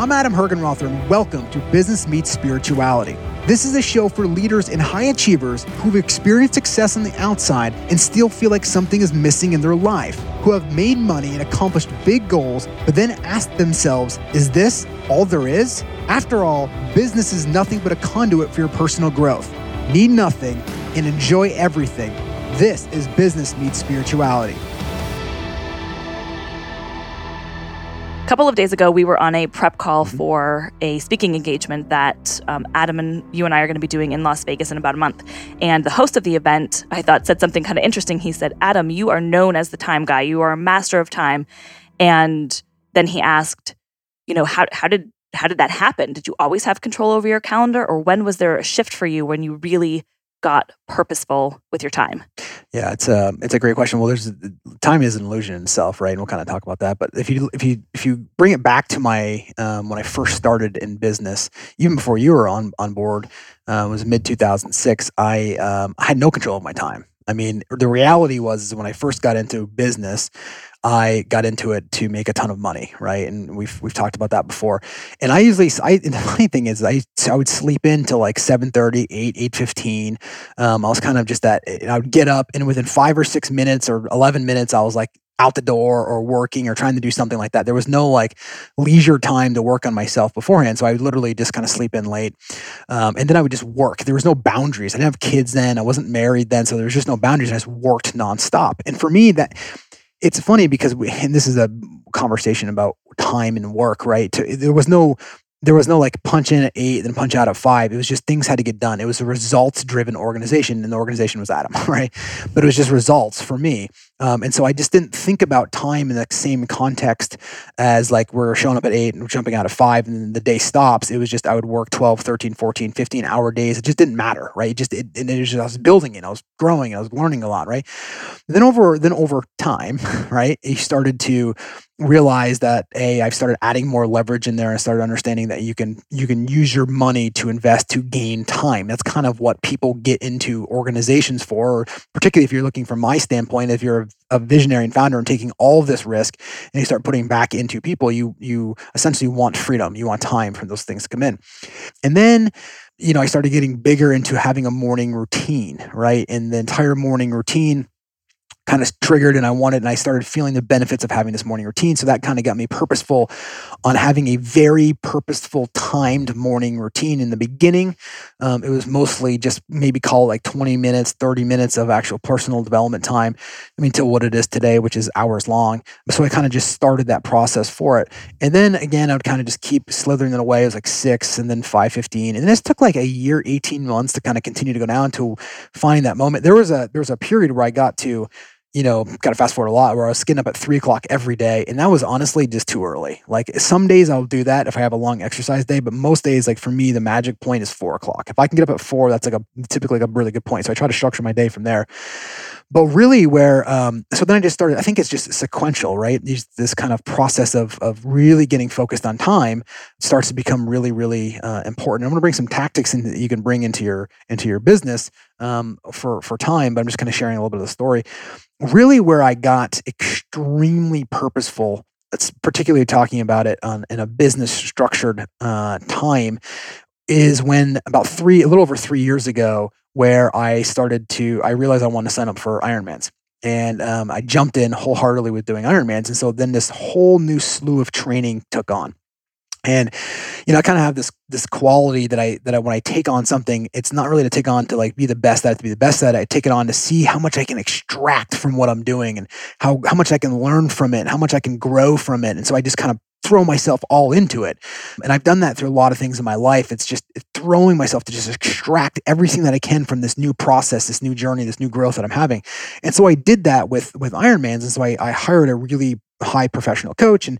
I'm Adam Hergenrother, and welcome to Business Meets Spirituality. This is a show for leaders and high achievers who've experienced success on the outside and still feel like something is missing in their life, who have made money and accomplished big goals, but then ask themselves, is this all there is? After all, business is nothing but a conduit for your personal growth. Need nothing and enjoy everything. This is Business Meets Spirituality. Couple of days ago, we were on a prep call mm-hmm. for a speaking engagement that um, Adam and you and I are going to be doing in Las Vegas in about a month. And the host of the event, I thought, said something kind of interesting. He said, Adam, you are known as the time guy, you are a master of time. And then he asked, you know, how, how did how did that happen? Did you always have control over your calendar, or when was there a shift for you when you really got purposeful with your time? Yeah, it's a it's a great question. Well, there's time is an illusion in itself, right? And we'll kind of talk about that. But if you if you if you bring it back to my um, when I first started in business, even before you were on on board, uh, was mid 2006. I um, I had no control of my time. I mean, the reality was when I first got into business, I got into it to make a ton of money, right? And we've we've talked about that before. And I usually, I, the funny thing is, I I would sleep in till like 7:30, 8, 8:15. Um, I was kind of just that. I would get up, and within five or six minutes or 11 minutes, I was like out the door or working or trying to do something like that. There was no like leisure time to work on myself beforehand. So I would literally just kind of sleep in late. Um, and then I would just work. There was no boundaries. I didn't have kids then. I wasn't married then. So there was just no boundaries. I just worked nonstop. And for me, that it's funny because we, and this is a conversation about time and work, right? There was no there was no like punch in at eight, then punch out at five. It was just things had to get done. It was a results driven organization, and the organization was Adam, right? But it was just results for me. Um, and so I just didn't think about time in the same context as like we're showing up at eight and jumping out at five, and then the day stops. It was just I would work 12, 13, 14, 15 hour days. It just didn't matter, right? It just, it, and it was just, I was building it, I was growing, I was learning a lot, right? Then over, then over time, right, you started to realize that a I've started adding more leverage in there and started understanding that you can you can use your money to invest to gain time. That's kind of what people get into organizations for, particularly if you're looking from my standpoint, if you're a visionary and founder and taking all of this risk and you start putting back into people, you you essentially want freedom. You want time for those things to come in. And then you know, I started getting bigger into having a morning routine, right? And the entire morning routine kind of triggered and I wanted, and I started feeling the benefits of having this morning routine. So that kind of got me purposeful on having a very purposeful timed morning routine in the beginning. Um, it was mostly just maybe call like 20 minutes, 30 minutes of actual personal development time. I mean, to what it is today, which is hours long. So I kind of just started that process for it. And then again, I would kind of just keep slithering it away. It was like six and then 515. And this took like a year, 18 months to kind of continue to go down to finding that moment. There was a, there was a period where I got to, you know, got to fast forward a lot where I was getting up at three o'clock every day. And that was honestly just too early. Like some days I'll do that if I have a long exercise day, but most days, like for me, the magic point is four o'clock. If I can get up at four, that's like a typically like a really good point. So I try to structure my day from there. But really, where, um, so then I just started, I think it's just sequential, right? This kind of process of, of really getting focused on time starts to become really, really uh, important. I'm going to bring some tactics in that you can bring into your, into your business um, for, for time, but I'm just kind of sharing a little bit of the story really where I got extremely purposeful. It's particularly talking about it on in a business structured uh, time is when about three, a little over three years ago, where I started to, I realized I wanted to sign up for Ironmans. And um, I jumped in wholeheartedly with doing Ironmans. And so then this whole new slew of training took on and you know i kind of have this this quality that i that I, when i take on something it's not really to take on to like be the best at it to be the best at it i take it on to see how much i can extract from what i'm doing and how how much i can learn from it how much i can grow from it and so i just kind of throw myself all into it. And i've done that through a lot of things in my life. It's just throwing myself to just extract everything that i can from this new process this new journey this new growth that i'm having. And so i did that with with ironmans. And so i, I hired a really high professional coach. And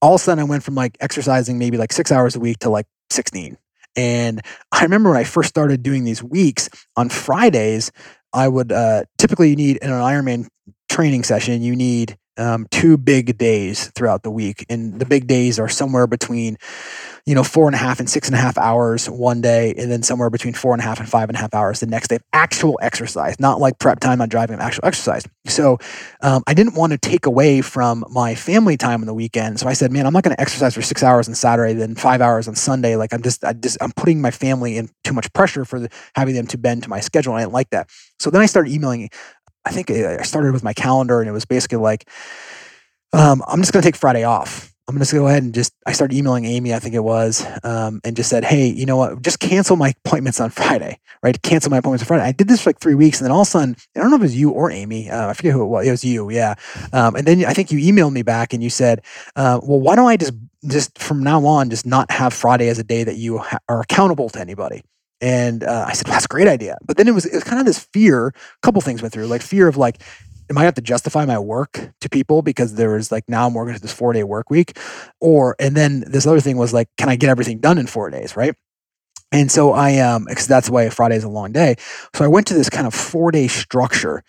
all of a sudden I went from like exercising maybe like six hours a week to like 16. And I remember when I first started doing these weeks on Fridays, I would uh, typically you need in an Ironman training session, you need um, two big days throughout the week, and the big days are somewhere between you know, four and a half and six and a half hours one day, and then somewhere between four and a half and five and a half hours the next day of actual exercise, not like prep time, not driving, actual exercise. So um, I didn't want to take away from my family time on the weekend. So I said, man, I'm not going to exercise for six hours on Saturday, then five hours on Sunday. Like I'm just, I just, I'm putting my family in too much pressure for the, having them to bend to my schedule. And I didn't like that. So then I started emailing. I think I started with my calendar, and it was basically like, um, I'm just going to take Friday off I'm going to go ahead and just, I started emailing Amy, I think it was, um, and just said, hey, you know what, just cancel my appointments on Friday, right? Cancel my appointments on Friday. I did this for like three weeks. And then all of a sudden, I don't know if it was you or Amy, uh, I forget who it was. It was you, yeah. Um, and then I think you emailed me back and you said, uh, well, why don't I just, just from now on, just not have Friday as a day that you ha- are accountable to anybody? And uh, I said, well, that's a great idea. But then it was, it was kind of this fear, a couple things went through, like fear of like, am I have to justify my work to people because there was like now I'm working this four day work week, or and then this other thing was like, can I get everything done in four days, right? And so I, um, because that's why Friday is a long day. So I went to this kind of four day structure.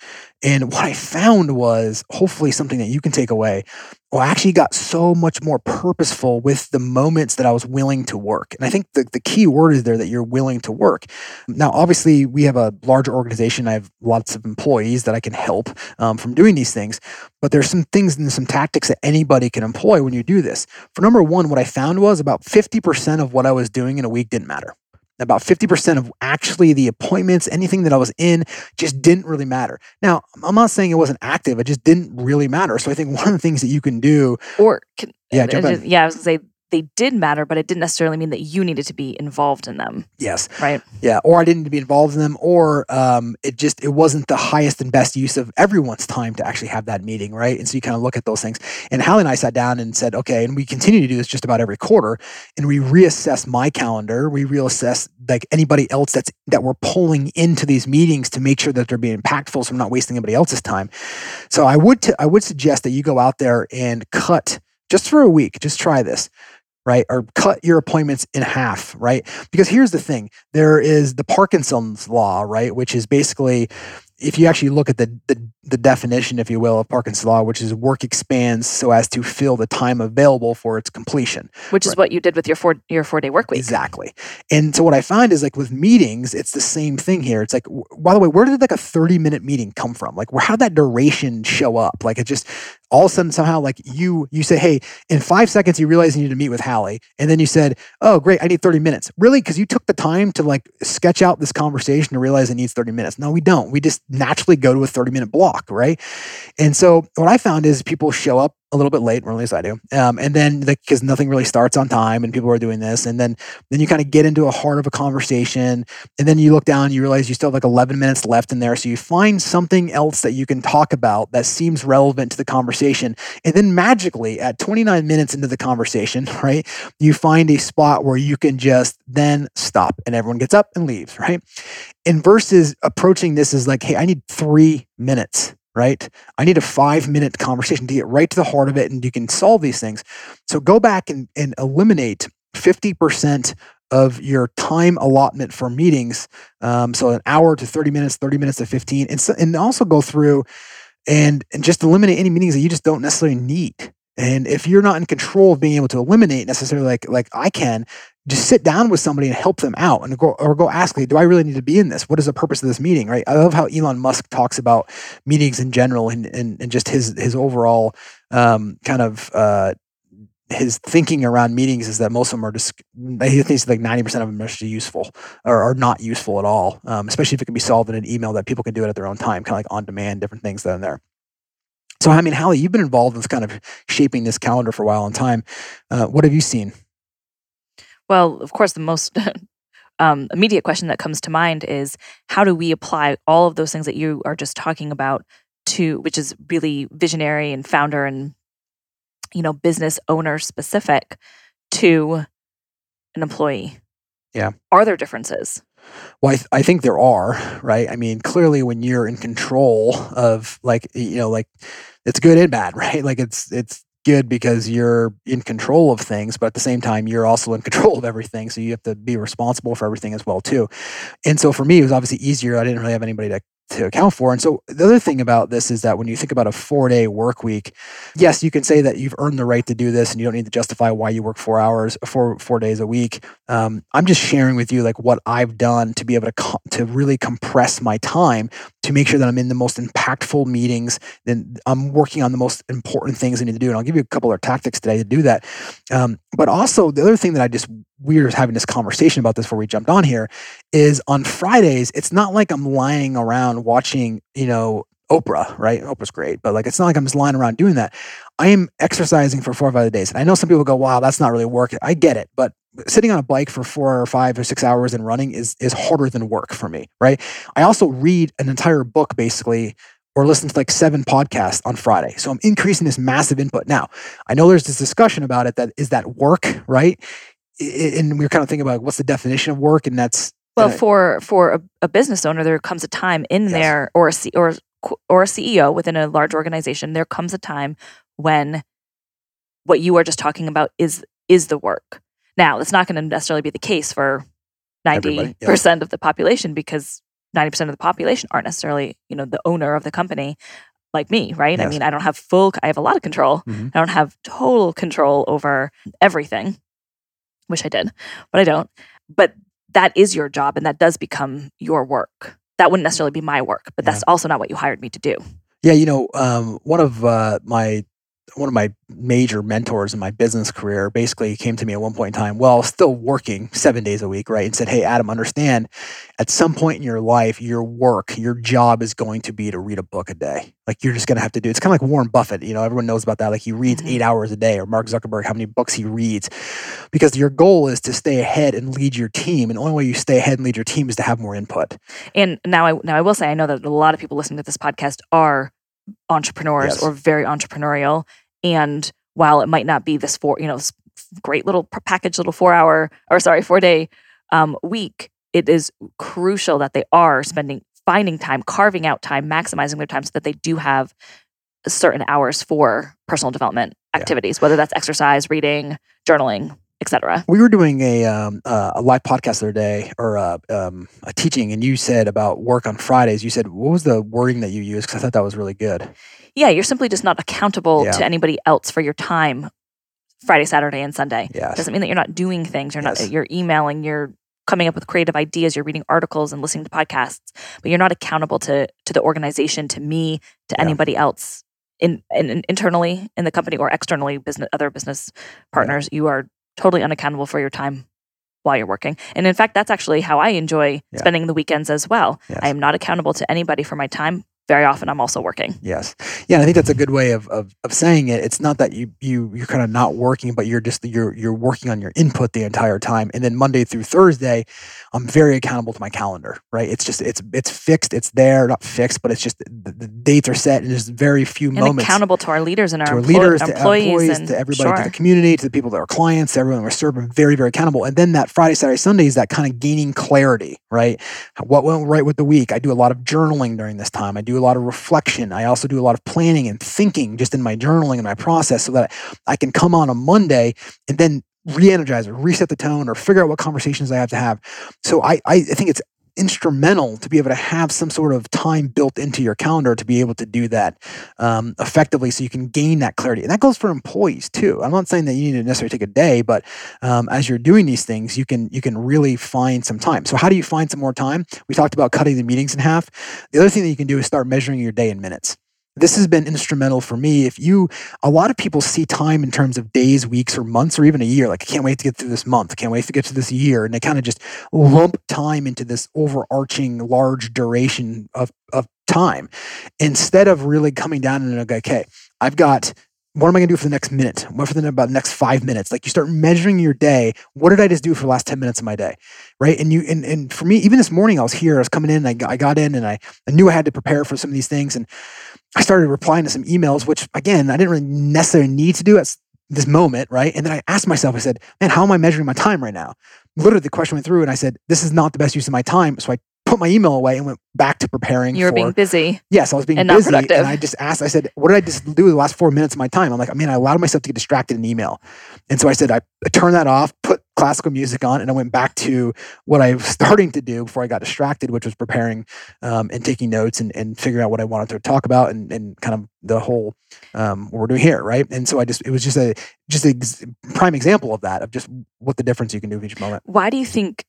And what I found was hopefully something that you can take away. Well, I actually got so much more purposeful with the moments that I was willing to work. And I think the, the key word is there that you're willing to work. Now, obviously, we have a larger organization. I have lots of employees that I can help um, from doing these things. But there's some things and some tactics that anybody can employ when you do this. For number one, what I found was about 50% of what I was doing in a week didn't matter about 50% of actually the appointments, anything that I was in, just didn't really matter. Now, I'm not saying it wasn't active, it just didn't really matter. So I think one of the things that you can do. Or, can, yeah, jump in. yeah, I was going to say, they did matter, but it didn't necessarily mean that you needed to be involved in them. Yes. Right. Yeah. Or I didn't need to be involved in them, or um, it just it wasn't the highest and best use of everyone's time to actually have that meeting, right? And so you kind of look at those things. And Hallie and I sat down and said, okay, and we continue to do this just about every quarter, and we reassess my calendar, we reassess like anybody else that's that we're pulling into these meetings to make sure that they're being impactful, so I'm not wasting anybody else's time. So I would t- I would suggest that you go out there and cut just for a week. Just try this right? Or cut your appointments in half, right? Because here's the thing there is the Parkinson's law, right? Which is basically if you actually look at the, the, the definition, if you will, of Parkinson's law, which is work expands so as to fill the time available for its completion, which right? is what you did with your four your four day work week. Exactly. And so what I find is like with meetings, it's the same thing here. It's like, by the way, where did like a thirty minute meeting come from? Like, where how did that duration show up? Like, it just all of a sudden somehow like you you say hey in five seconds you realize you need to meet with hallie. And then you said oh great i need 30 minutes. Really? Because you took the time to like sketch out this conversation to realize it needs 30 minutes. No we don't. We just naturally go to a 30 minute block right? And so what i found is people show up a little bit late, or at least I do. Um, and then because nothing really starts on time, and people are doing this, and then then you kind of get into a heart of a conversation, and then you look down, you realize you still have like 11 minutes left in there, so you find something else that you can talk about that seems relevant to the conversation, and then magically at 29 minutes into the conversation, right, you find a spot where you can just then stop, and everyone gets up and leaves, right. And versus approaching this is like, hey, I need three minutes right? I need a five minute conversation to get right to the heart of it and you can solve these things. So go back and, and eliminate 50% of your time allotment for meetings. Um, so an hour to 30 minutes, 30 minutes to 15, and, so, and also go through and, and just eliminate any meetings that you just don't necessarily need. And if you're not in control of being able to eliminate necessarily like like I can, just sit down with somebody and help them out and go or go ask, do I really need to be in this? What is the purpose of this meeting? Right. I love how Elon Musk talks about meetings in general and and, and just his his overall um, kind of uh, his thinking around meetings is that most of them are just he thinks like 90% of them are just useful or are not useful at all um, especially if it can be solved in an email that people can do it at their own time kind of like on demand different things that are there so i mean hallie you've been involved with kind of shaping this calendar for a while in time uh, what have you seen well, of course, the most um, immediate question that comes to mind is how do we apply all of those things that you are just talking about to, which is really visionary and founder and you know business owner specific, to an employee? Yeah. Are there differences? Well, I, th- I think there are, right? I mean, clearly, when you're in control of, like, you know, like it's good and bad, right? Like it's it's good because you're in control of things but at the same time you're also in control of everything so you have to be responsible for everything as well too. And so for me it was obviously easier. I didn't really have anybody to to account for. And so the other thing about this is that when you think about a four day work week, yes, you can say that you've earned the right to do this and you don't need to justify why you work four hours, four, four days a week. Um, I'm just sharing with you like what I've done to be able to, co- to really compress my time to make sure that I'm in the most impactful meetings. Then I'm working on the most important things I need to do. And I'll give you a couple of tactics today to do that. Um, but also the other thing that I just we were having this conversation about this before we jumped on here is on Fridays, it's not like I'm lying around watching, you know, Oprah, right? Oprah's great, but like it's not like I'm just lying around doing that. I am exercising for four or five days. And I know some people go, wow, that's not really work. I get it. But sitting on a bike for four or five or six hours and running is is harder than work for me, right? I also read an entire book basically or listen to like seven podcasts on Friday. So I'm increasing this massive input. Now, I know there's this discussion about it that is that work, right? And we are kind of thinking about what's the definition of work, and that's well for for a, a, business owner, there comes a time in yes. there, or a C, or or a CEO within a large organization. There comes a time when what you are just talking about is is the work. Now, it's not going to necessarily be the case for ninety percent of the population because 90% of the population aren't necessarily, you know, the owner of the company like me, right? Yes. I mean, I don't have full, I have a lot of control. Mm-hmm. I don't have total control over everything. Wish I did, but I don't. But that is your job and that does become your work. That wouldn't necessarily be my work, but yeah. that's also not what you hired me to do. Yeah, you know, um, one of uh, my one of my major mentors in my business career basically came to me at one point in time while still working seven days a week, right? And said, Hey, Adam, understand at some point in your life, your work, your job is going to be to read a book a day. Like you're just going to have to do. It's kind of like Warren Buffett. You know, everyone knows about that. Like he reads mm-hmm. eight hours a day, or Mark Zuckerberg, how many books he reads, because your goal is to stay ahead and lead your team. And the only way you stay ahead and lead your team is to have more input. And now, I now I will say, I know that a lot of people listening to this podcast are entrepreneurs yes. or very entrepreneurial. And while it might not be this four, you know, great little package, little four hour or sorry, four day um, week, it is crucial that they are spending, finding time, carving out time, maximizing their time so that they do have certain hours for personal development activities, yeah. whether that's exercise, reading, journaling, etc. We were doing a um, uh, a live podcast the other day, or uh, um, a teaching, and you said about work on Fridays. You said what was the wording that you used? Because I thought that was really good. Yeah, you're simply just not accountable yeah. to anybody else for your time Friday, Saturday, and Sunday. Yes. Doesn't mean that you're not doing things. You're yes. not. You're emailing. You're coming up with creative ideas. You're reading articles and listening to podcasts, but you're not accountable to to the organization, to me, to yeah. anybody else in, in, internally in the company or externally business other business partners. Yeah. You are totally unaccountable for your time while you're working. And in fact, that's actually how I enjoy yeah. spending the weekends as well. Yes. I am not accountable to anybody for my time very often I'm also working. Yes. Yeah, I think that's a good way of, of, of saying it. It's not that you you you're kind of not working, but you're just you're you're working on your input the entire time. And then Monday through Thursday, I'm very accountable to my calendar, right? It's just it's it's fixed, it's there, not fixed, but it's just the, the dates are set and there's very few and moments accountable to our leaders and our, leaders, employees, to employees, and, to everybody, sure. to the community, to the people that are clients, everyone we're serving, very very accountable. And then that Friday, Saturday, Sunday is that kind of gaining clarity, right? What went right with the week? I do a lot of journaling during this time. I do a lot of reflection. I also do a lot of planning and thinking just in my journaling and my process so that I can come on a Monday and then re-energize or reset the tone or figure out what conversations I have to have. So I, I think it's instrumental to be able to have some sort of time built into your calendar to be able to do that um, effectively so you can gain that clarity. And that goes for employees too. I'm not saying that you need to necessarily take a day but um, as you're doing these things you can you can really find some time. So how do you find some more time? We talked about cutting the meetings in half. The other thing that you can do is start measuring your day in minutes this has been instrumental for me. If you, a lot of people see time in terms of days, weeks, or months, or even a year. Like, I can't wait to get through this month. Can't wait to get to this year. And they kind of just lump time into this overarching large duration of, of time instead of really coming down and like, okay, I've got what am I going to do for the next minute? What for the about the next five minutes? Like you start measuring your day. What did I just do for the last 10 minutes of my day? Right. And you, and, and for me, even this morning I was here, I was coming in, I, I got in and I, I knew I had to prepare for some of these things. And I started replying to some emails, which again, I didn't really necessarily need to do at this moment, right? And then I asked myself, I said, man, how am I measuring my time right now? Literally, the question went through, and I said, this is not the best use of my time. So I put my email away and went back to preparing. You were for, being busy. Yes, I was being and busy. And I just asked, I said, what did I just do the last four minutes of my time? I'm like, I mean, I allowed myself to get distracted in email. And so I said, I, I turned that off, put classical music on and I went back to what I was starting to do before I got distracted, which was preparing um, and taking notes and, and figuring out what I wanted to talk about and, and kind of the whole um, what we're doing here, right? And so I just it was just a just a ex- prime example of that of just what the difference you can do in each moment. Why do you think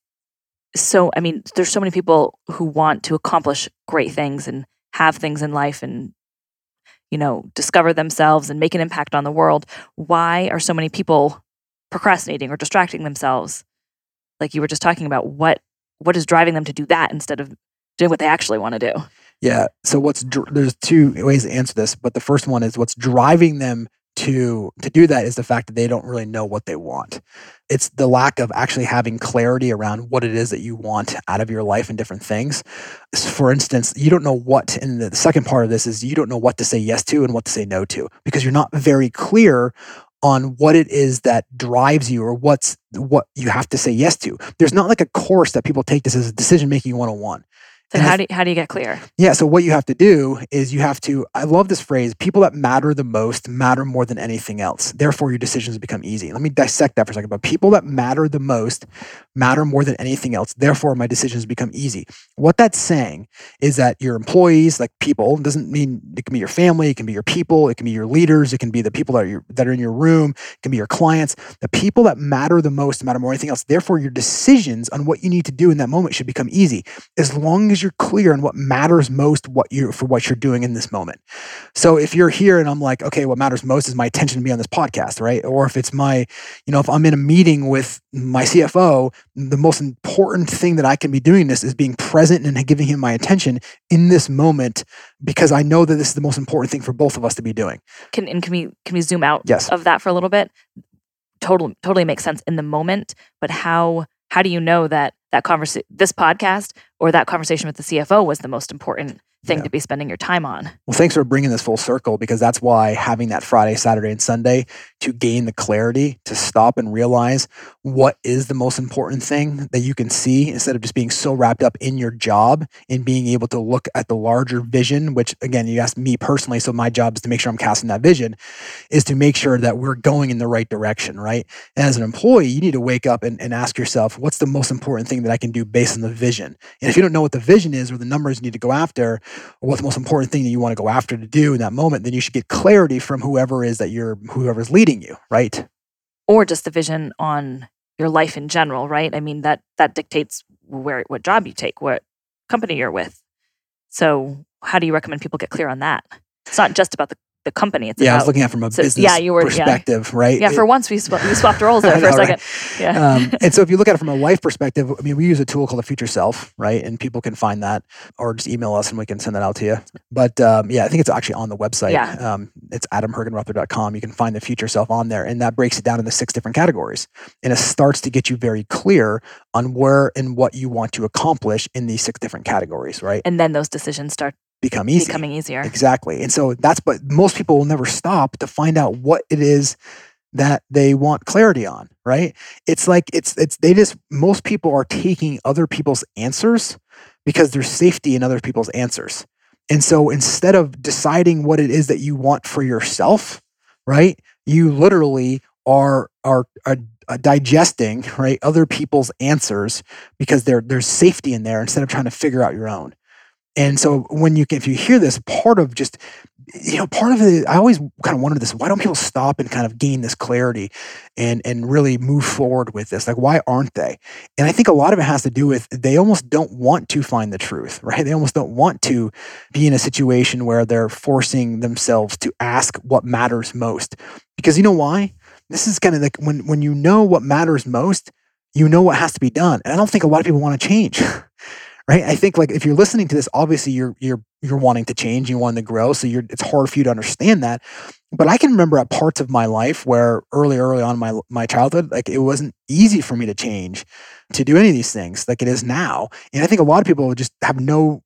so? I mean, there's so many people who want to accomplish great things and have things in life and you know discover themselves and make an impact on the world. Why are so many people procrastinating or distracting themselves? Like you were just talking about, what what is driving them to do that instead of doing what they actually want to do? Yeah. So what's dr- there's two ways to answer this, but the first one is what's driving them to to do that is the fact that they don't really know what they want. It's the lack of actually having clarity around what it is that you want out of your life and different things. For instance, you don't know what and the second part of this is you don't know what to say yes to and what to say no to because you're not very clear on what it is that drives you or what's what you have to say yes to. There's not like a course that people take this as a decision making 101. Then how do you, how do you get clear? Yeah, so what you have to do is you have to I love this phrase, people that matter the most matter more than anything else. Therefore your decisions become easy. Let me dissect that for a second. But people that matter the most matter more than anything else. Therefore my decisions become easy. What that's saying is that your employees, like people, doesn't mean it can be your family, it can be your people, it can be your leaders, it can be the people that are your, that are in your room, it can be your clients. The people that matter the most matter more than anything else. Therefore your decisions on what you need to do in that moment should become easy as long as you're clear on what matters most what you for what you're doing in this moment. So if you're here and I'm like, okay, what matters most is my attention to be on this podcast, right? Or if it's my, you know, if I'm in a meeting with my CFO, the most important thing that I can be doing this is being present and giving him my attention in this moment because I know that this is the most important thing for both of us to be doing. Can and can we can we zoom out Yes. of that for a little bit? Totally totally makes sense in the moment, but how how do you know that that conversation this podcast or that conversation with the CFO was the most important thing Yeah. to be spending your time on? Well, thanks for bringing this full circle because that's why having that Friday, Saturday, and Sunday to gain the clarity to stop and realize what is the most important thing that you can see instead of just being so wrapped up in your job and being able to look at the larger vision, which again, you asked me personally. So my job is to make sure I'm casting that vision, is to make sure that we're going in the right direction, right? And as an employee, you need to wake up and, and ask yourself, what's the most important thing that I can do based on the vision? And if you don't know what the vision is or the numbers you need to go after, or what's the most important thing that you want to go after to do in that moment, then you should get clarity from whoever is that you're whoever's leading you, right? Or just the vision on your life in general, right? I mean that that dictates where what job you take, what company you're with. So how do you recommend people get clear on that? It's not just about the, the company. It's yeah, I was looking at it from a so- business yeah, you were- yeah. perspective, right? yeah. It- For once, we sw- we swapped roles there for a second. right? Yeah. um, and so if you look at it from a life perspective, I mean, we use a tool called the Future Self, right? And people can find that or just email us and we can send that out to you. But um, yeah, I think it's actually on the website. Yeah. Um, it's adamhergenrother.com. You can find the Future Self on there, and that breaks it down into six different categories. And it starts to get you very clear on where and what you want to accomplish in these six different categories, right? and then those decisions start Become easy. becoming easier. Exactly. And so that's but most people will never stop to find out what it is that they want clarity on, right? It's like it's it's they just most people are taking other people's answers because there's safety in other people's answers. And so instead of deciding what it is that you want for yourself, right? You literally are are, are digesting right other people's answers because there there's safety in there instead of trying to figure out your own. And so when you if you hear this, part of just you know, part of it, I always kind of wondered this: why don't people stop and kind of gain this clarity and and really move forward with this? Like, why aren't they? And I think a lot of it has to do with they almost don't want to find the truth, right? They almost don't want to be in a situation where they're forcing themselves to ask what matters most, because you know why? This is kind of like when when you know what matters most, you know what has to be done, and I don't think a lot of people want to change. right? I think like if you're listening to this, obviously you're you're you're wanting to change, you want to grow, so you're it's hard for you to understand that. But I can remember at parts of my life where early, early on in my my childhood, like it wasn't easy for me to change, to do any of these things like it is now. And I think a lot of people just have no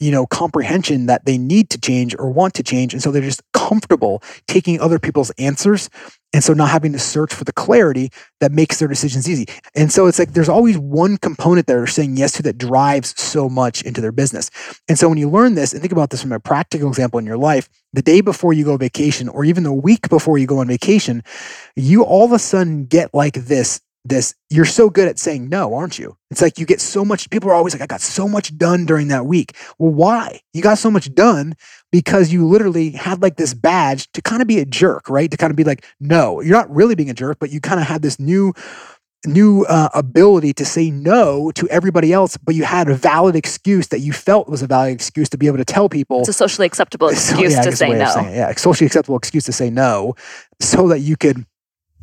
you know comprehension that they need to change or want to change. And so they're just comfortable taking other people's answers and so not having to search for the clarity that makes their decisions easy. And so it's like there's always one component that they're saying yes to that drives so much into their business. And so when you learn this and think about this from a practical example in your life the day before you go vacation or even the week before you go on vacation you all of a sudden get like this this you're so good at saying no aren't you? It's like you get so much people are always like i got so much done during that week. Well why? You got so much done because you literally had like this badge to kind of be a jerk right? To kind of be like no you're not really being a jerk but you kind of had this new new uh, ability to say no to everybody else but you had a valid excuse that you felt was a valid excuse to be able to tell people. It's a socially acceptable so- excuse yeah, to say no. Yeah, socially acceptable excuse to say no, so that you could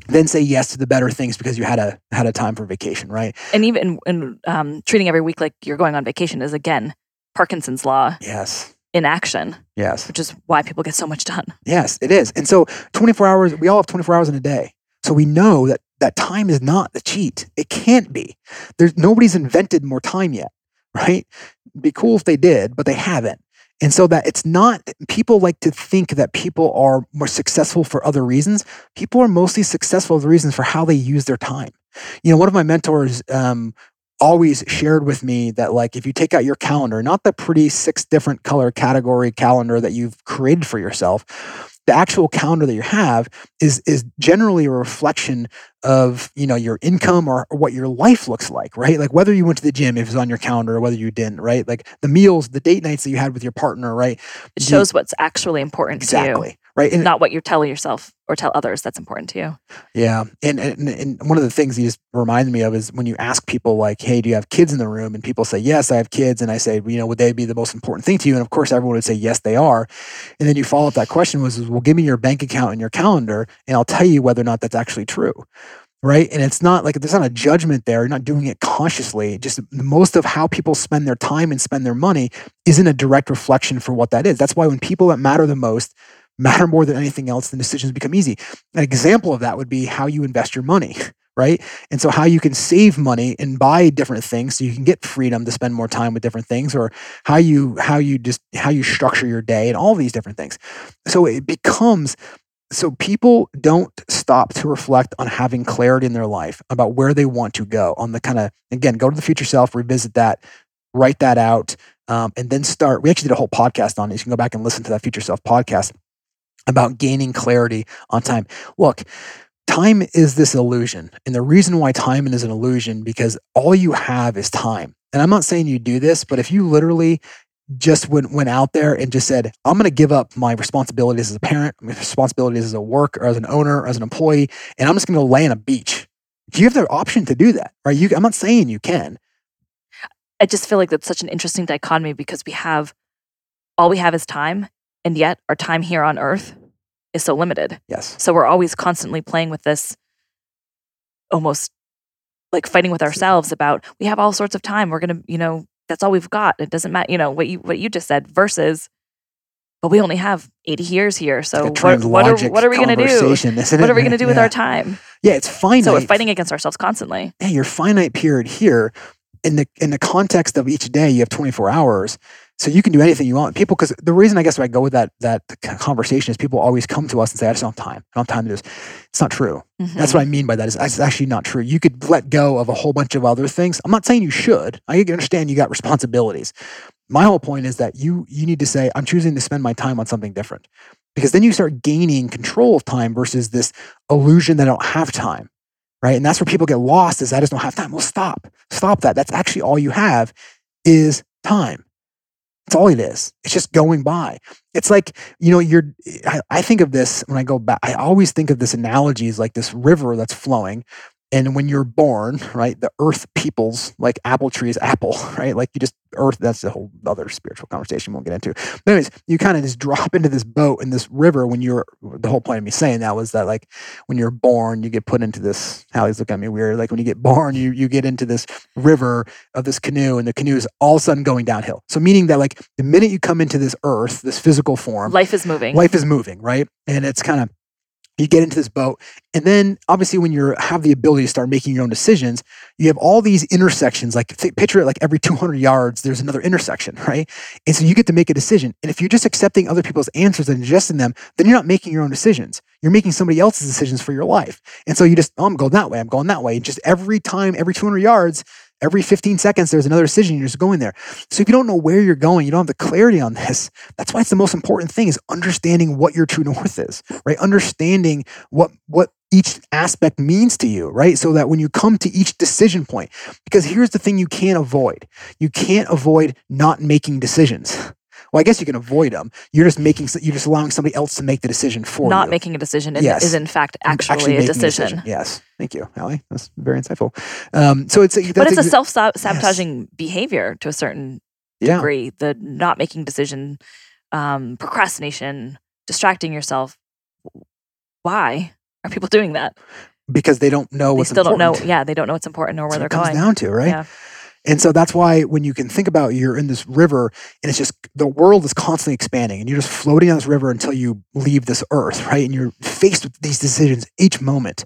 then say yes to the better things because you had a had a time for vacation, right? And even in um, treating every week like you're going on vacation is again Parkinson's law Yes, in action, yes, which is why people get so much done. yes. It is, and so twenty four hours. We all have twenty four hours in a day, so we know that that time is not the cheat. It can't be. There's nobody's invented more time yet, right? It'd be cool if they did, but they haven't. And so that it's not, people like to think that people are more successful for other reasons. People are mostly successful for reasons for how they use their time. You know, one of my mentors um, always shared with me that, like, if you take out your calendar, not the pretty six different color category calendar that you've created for yourself, the actual calendar that you have is is generally a reflection of you know your income or, or what your life looks like right? Like whether you went to the gym if it's on your calendar or whether you didn't right? Like the meals the date nights that you had with your partner right? It You- shows what's actually important to exactly right and not what you're telling yourself or tell others that's important to you. yeah and, and and one of the things you just reminded me of is when you ask people like hey do you have kids in the room? and people say yes i have kids. and i say you know would they be the most important thing to you? and of course everyone would say yes they are. and then you follow up that question was well give me your bank account and your calendar and i'll tell you whether or not that's actually true. Right and it's not like there's not a judgment there you're not doing it consciously just most of how people spend their time and spend their money isn't a direct reflection for what that is. That's why when people that matter the most matter more than anything else then decisions become easy. An example of that would be how you invest your money right? And so how you can save money and buy different things so you can get freedom to spend more time with different things or how you how you just how you structure your day and all these different things. So it becomes so people don't stop to reflect on having clarity in their life about where they want to go on the kind of again go to the future self revisit that write that out um, and then start we actually did a whole podcast on it you can go back and listen to that future self podcast about gaining clarity on time look time is this illusion and the reason why time is an illusion because all you have is time and i'm not saying you do this but if you literally just went, went out there and just said, I'm going to give up my responsibilities as a parent, my responsibilities as a work or as an owner or as an employee, and I'm just going to lay on a beach. Do you have the option to do that, right? You, I'm not saying you can. I just feel like that's such an interesting dichotomy because we have all we have is time, and yet our time here on earth is so limited. Yes. So we're always constantly playing with this almost like fighting with ourselves about we have all sorts of time. We're gonna, you know, that's all we've got. It doesn't matter, you know, what you what you just said versus but we only have 80 years here. So what, what are what are we gonna do? What are we gonna do with Yeah. our time? Yeah, it's finite. So we're fighting against ourselves constantly. yeah, your finite period here in the in the context of each day, you have 24 hours. So you can do anything you want. People, because the reason I guess I go with that that conversation is people always come to us and say, "I just don't have time. I don't have time to do this." It's not true. That's Mhm. what I mean by that. Is it's actually not true. You could let go of a whole bunch of other things. I'm not saying you should. I understand you got responsibilities. My whole point is that you you need to say, I'm choosing to spend my time on something different. Because then you start gaining control of time versus this illusion that I don't have time. Right. And that's where people get lost is I just don't have time. Well, stop. Stop that. That's actually all you have is time. That's all it is. It's just going by. It's like, you know, you're, I, I think of this when I go back, I always think of this analogy as like this river that's flowing. And when you're born, right, the earth peoples like apple trees, apple, right? Like you just, earth, that's a whole other spiritual conversation we won't get into. But, anyways, you kind of just drop into this boat in this river when you're, the whole point of me saying that was that like when you're born, you get put into this, Hallie's looking at me weird. Like when you get born, you, you get into this river of this canoe and the canoe is all of a sudden going downhill. So meaning that like the minute you come into this earth, this physical form, Life is moving. life is moving, right? And it's kind of you get into this boat, and then obviously when you have the ability to start making your own decisions, you have all these intersections. Like think, picture it like every 200 yards, there's another intersection, right? And so you get to make a decision. And if you're just accepting other people's answers and adjusting them, then you're not making your own decisions. You're making somebody else's decisions for your life. And so you just, oh, I'm going that way, I'm going that way. And just every time, every 200 yards, every 15 seconds, there's another decision. You're just going there. So if you don't know where you're going, you don't have the clarity on this. That's why it's the most important thing is understanding what your true north is, right? Understanding what what each aspect means to you, right? So that when you come to each decision point, because here's the thing you can't avoid you can't avoid not making decisions. Well, I guess you can avoid them. You're just making, you're just allowing somebody else to make the decision for Not you. Not making a decision is, Yes. is in fact actually, a making decision. Yes. Thank you, Hallie. That's very insightful. Um, so it's, But that's it's a exa- self sabotaging behavior to a certain yeah. degree. The not making decision, um, procrastination, distracting yourself. Why are people doing that? because they don't know They what's still don't know. important. Yeah, they don't know what's important or where they're what it comes going. down to, right? Yeah. And so that's why when you can think about you're in this river and it's just the world is constantly expanding and you're just floating on this river until you leave this earth, right? And you're faced with these decisions each moment.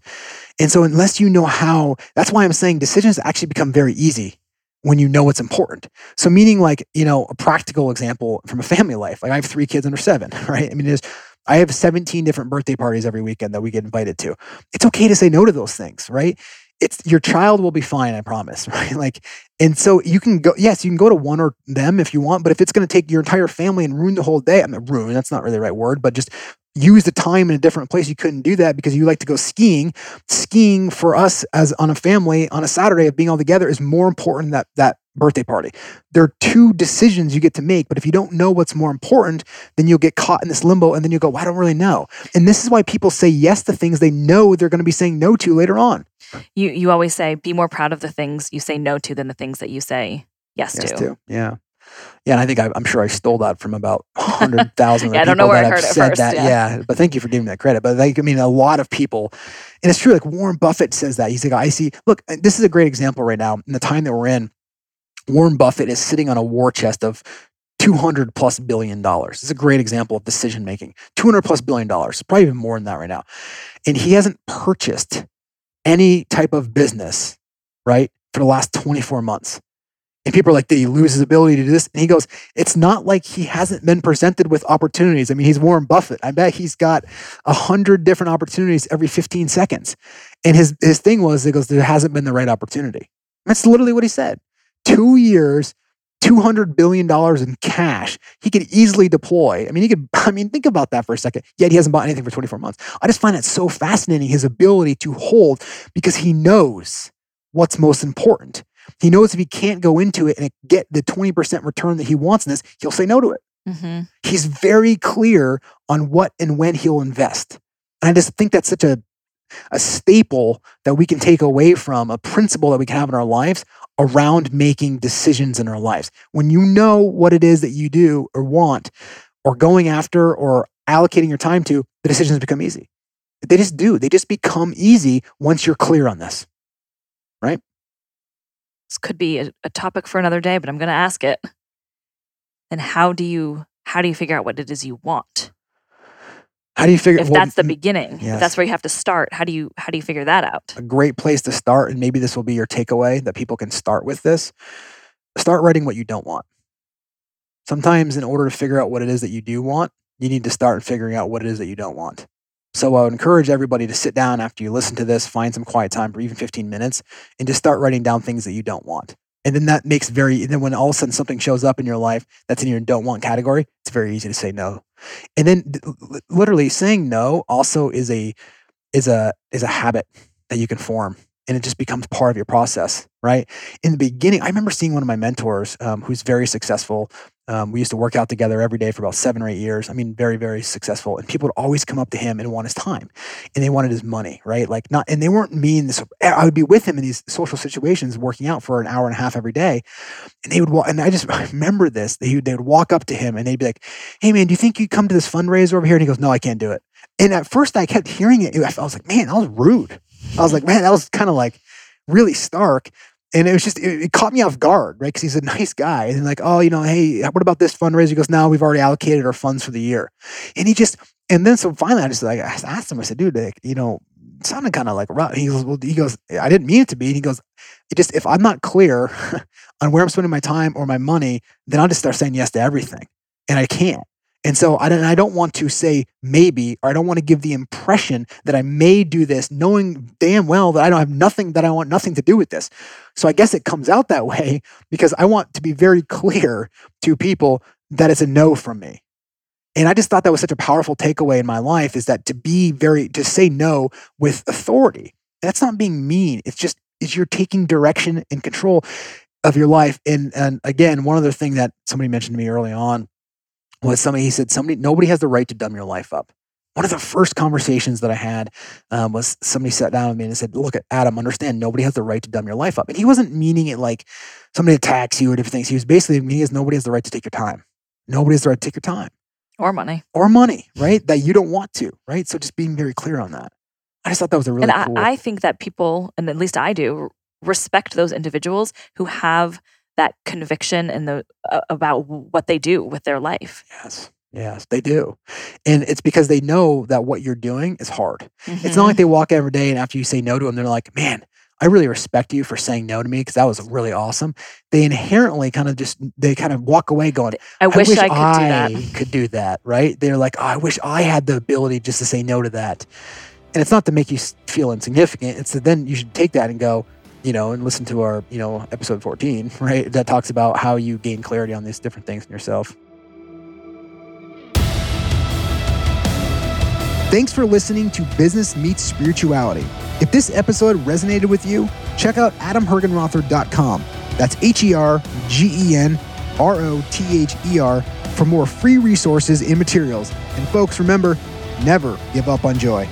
And so unless you know how, that's why I'm saying decisions actually become very easy when you know what's important. So meaning like, you know, a practical example from a family life. Like I have three kids under seven, right? I mean, there's I have 17 different birthday parties every weekend that we get invited to. It's okay to say no to those things, right? It's your child will be fine, I promise, right? Like, and so you can go, yes, you can go to one or them if you want, but if it's going to take your entire family and ruin the whole day, I mean, ruin, that's not really the right word, but just use the time in a different place. You couldn't do that because you like to go skiing. Skiing for us as on a family on a Saturday of being all together is more important that, that birthday party. There are two decisions you get to make, but if you don't know what's more important, then you'll get caught in this limbo and then you'll go, well, I don't really know. And this is why people say yes to things they know they're going to be saying no to later on. You you always say be more proud of the things you say no to than the things that you say yes, Yes, to. too. Yeah. Yeah, and I think I, I'm sure I stole that from about hundred thousand. Yeah, I don't know where that I heard it said first, That. yeah. but thank you for giving me that credit. But like, I mean, a lot of people, and it's true. Like Warren Buffett says that he's like, I see. Look, this is a great example right now in the time that we're in. Warren Buffett is sitting on a war chest of 200 plus billion dollars. It's a great example of decision making. 200 plus billion dollars, probably even more than that right now. And he hasn't purchased any type of business, right, for the last 24 months. And people are like, did he lose his ability to do this? And he goes, it's not like he hasn't been presented with opportunities. I mean, he's Warren Buffett. I bet he's got a hundred different opportunities every 15 seconds. And his his thing was, he goes, there hasn't been the right opportunity. That's literally what he said. Two years, $200 billion in cash he could easily deploy. I mean, he could, I mean, think about that for a second. Yet he hasn't bought anything for 24 months. I just find that so fascinating, his ability to hold because he knows what's most important. He knows if he can't go into it and get the 20% return that he wants in this, he'll say no to it. hmm He's very clear on what and when he'll invest. And I just think that's such a, a staple that we can take away from a principle that we can have in our lives around making decisions in our lives. When you know what it is that you do or want or going after or allocating your time to, the decisions become easy. They just do. They just become easy once you're clear on this. Right? This could be a, a topic for another day, but I'm going to ask it. And how do you how do you figure out what it is you want? How do you figure If well, that's the beginning, yes. if that's where you have to start, how do you how do you figure that out? a great place to start, and maybe this will be your takeaway that people can start with this. Start writing what you don't want. Sometimes, in order to figure out what it is that you do want, you need to start figuring out what it is that you don't want. So, I would encourage everybody to sit down after you listen to this, find some quiet time for even 15 minutes, and just start writing down things that you don't want. And then that makes very, and then when all of a sudden something shows up in your life that's in your don't want category, it's very easy to say no. And then literally saying no also is a, is a, is a habit that you can form and it just becomes part of your process right in the beginning i remember seeing one of my mentors um, who's very successful um, we used to work out together every day for about seven or eight years. I mean very very successful. And people would always come up to him and want his time. And they wanted his money right? Like not and they weren't mean. This i would be with him in these social situations working out for an hour and a half every day. And they would and i just remember this they, would- they would walk up to him and they'd be like hey man do you think you'd come to this fundraiser over here? And he goes no i can't do it. And at first i kept hearing it. I was like man that was rude. I was like, man, that was kind of like really stark. And it was just, it, it caught me off guard, right? Because he's a nice guy. And like, oh, you know, hey, what about this fundraiser? He goes, now we've already allocated our funds for the year. And he just, and then so finally I just like, I asked him, I said, dude, like, you know, it sounded kind of like rough. He goes, well, he goes, I didn't mean it to be. And he goes, it just, if I'm not clear on where I'm spending my time or my money, then I'll just start saying yes to everything. And I can't. And so I don't, I don't want to say maybe, or I don't want to give the impression that I may do this, knowing damn well that I don't have nothing, that I want nothing to do with this. So I guess it comes out that way because I want to be very clear to people that it's a no from me. And I just thought that was such a powerful takeaway in my life is that to be very, to say no with authority. That's not being mean. It's just, is you're taking direction and control of your life. And, and again, one other thing that somebody mentioned to me early on was somebody, he said, somebody, nobody has the right to dumb your life up one of the first conversations that I had um, was somebody sat down with me and said, "Look, Adam, understand nobody has the right to dumb your life up." And he wasn't meaning it like somebody attacks you or different things. He was basically meaning is nobody has the right to take your time. Nobody has the right to take your time or money or money, right? that you don't want to, right? So just being very clear on that. I just thought that was a really and cool. I, I think that people, and at least I do, respect those individuals who have that conviction and the uh, about what they do with their life. Yes. Yes, they do. And it's because they know that what you're doing is hard. Mm-hmm. It's not like they walk every day and after you say no to them, they're like, man, I really respect you for saying no to me because that was really awesome. They inherently kind of just, they kind of walk away going, I wish I, I could I do that. could do that, right? They're like, oh, I wish I had the ability just to say no to that. And it's not to make you feel insignificant. It's that then you should take that and go, you know, and listen to our, you know, episode 14, right? That talks about how you gain clarity on these different things in yourself. Thanks for listening to Business Meets Spirituality. If this episode resonated with you, check out adamhergenrother.com. That's H E R G E N R O T H E R for more free resources and materials. And folks, remember, never give up on joy.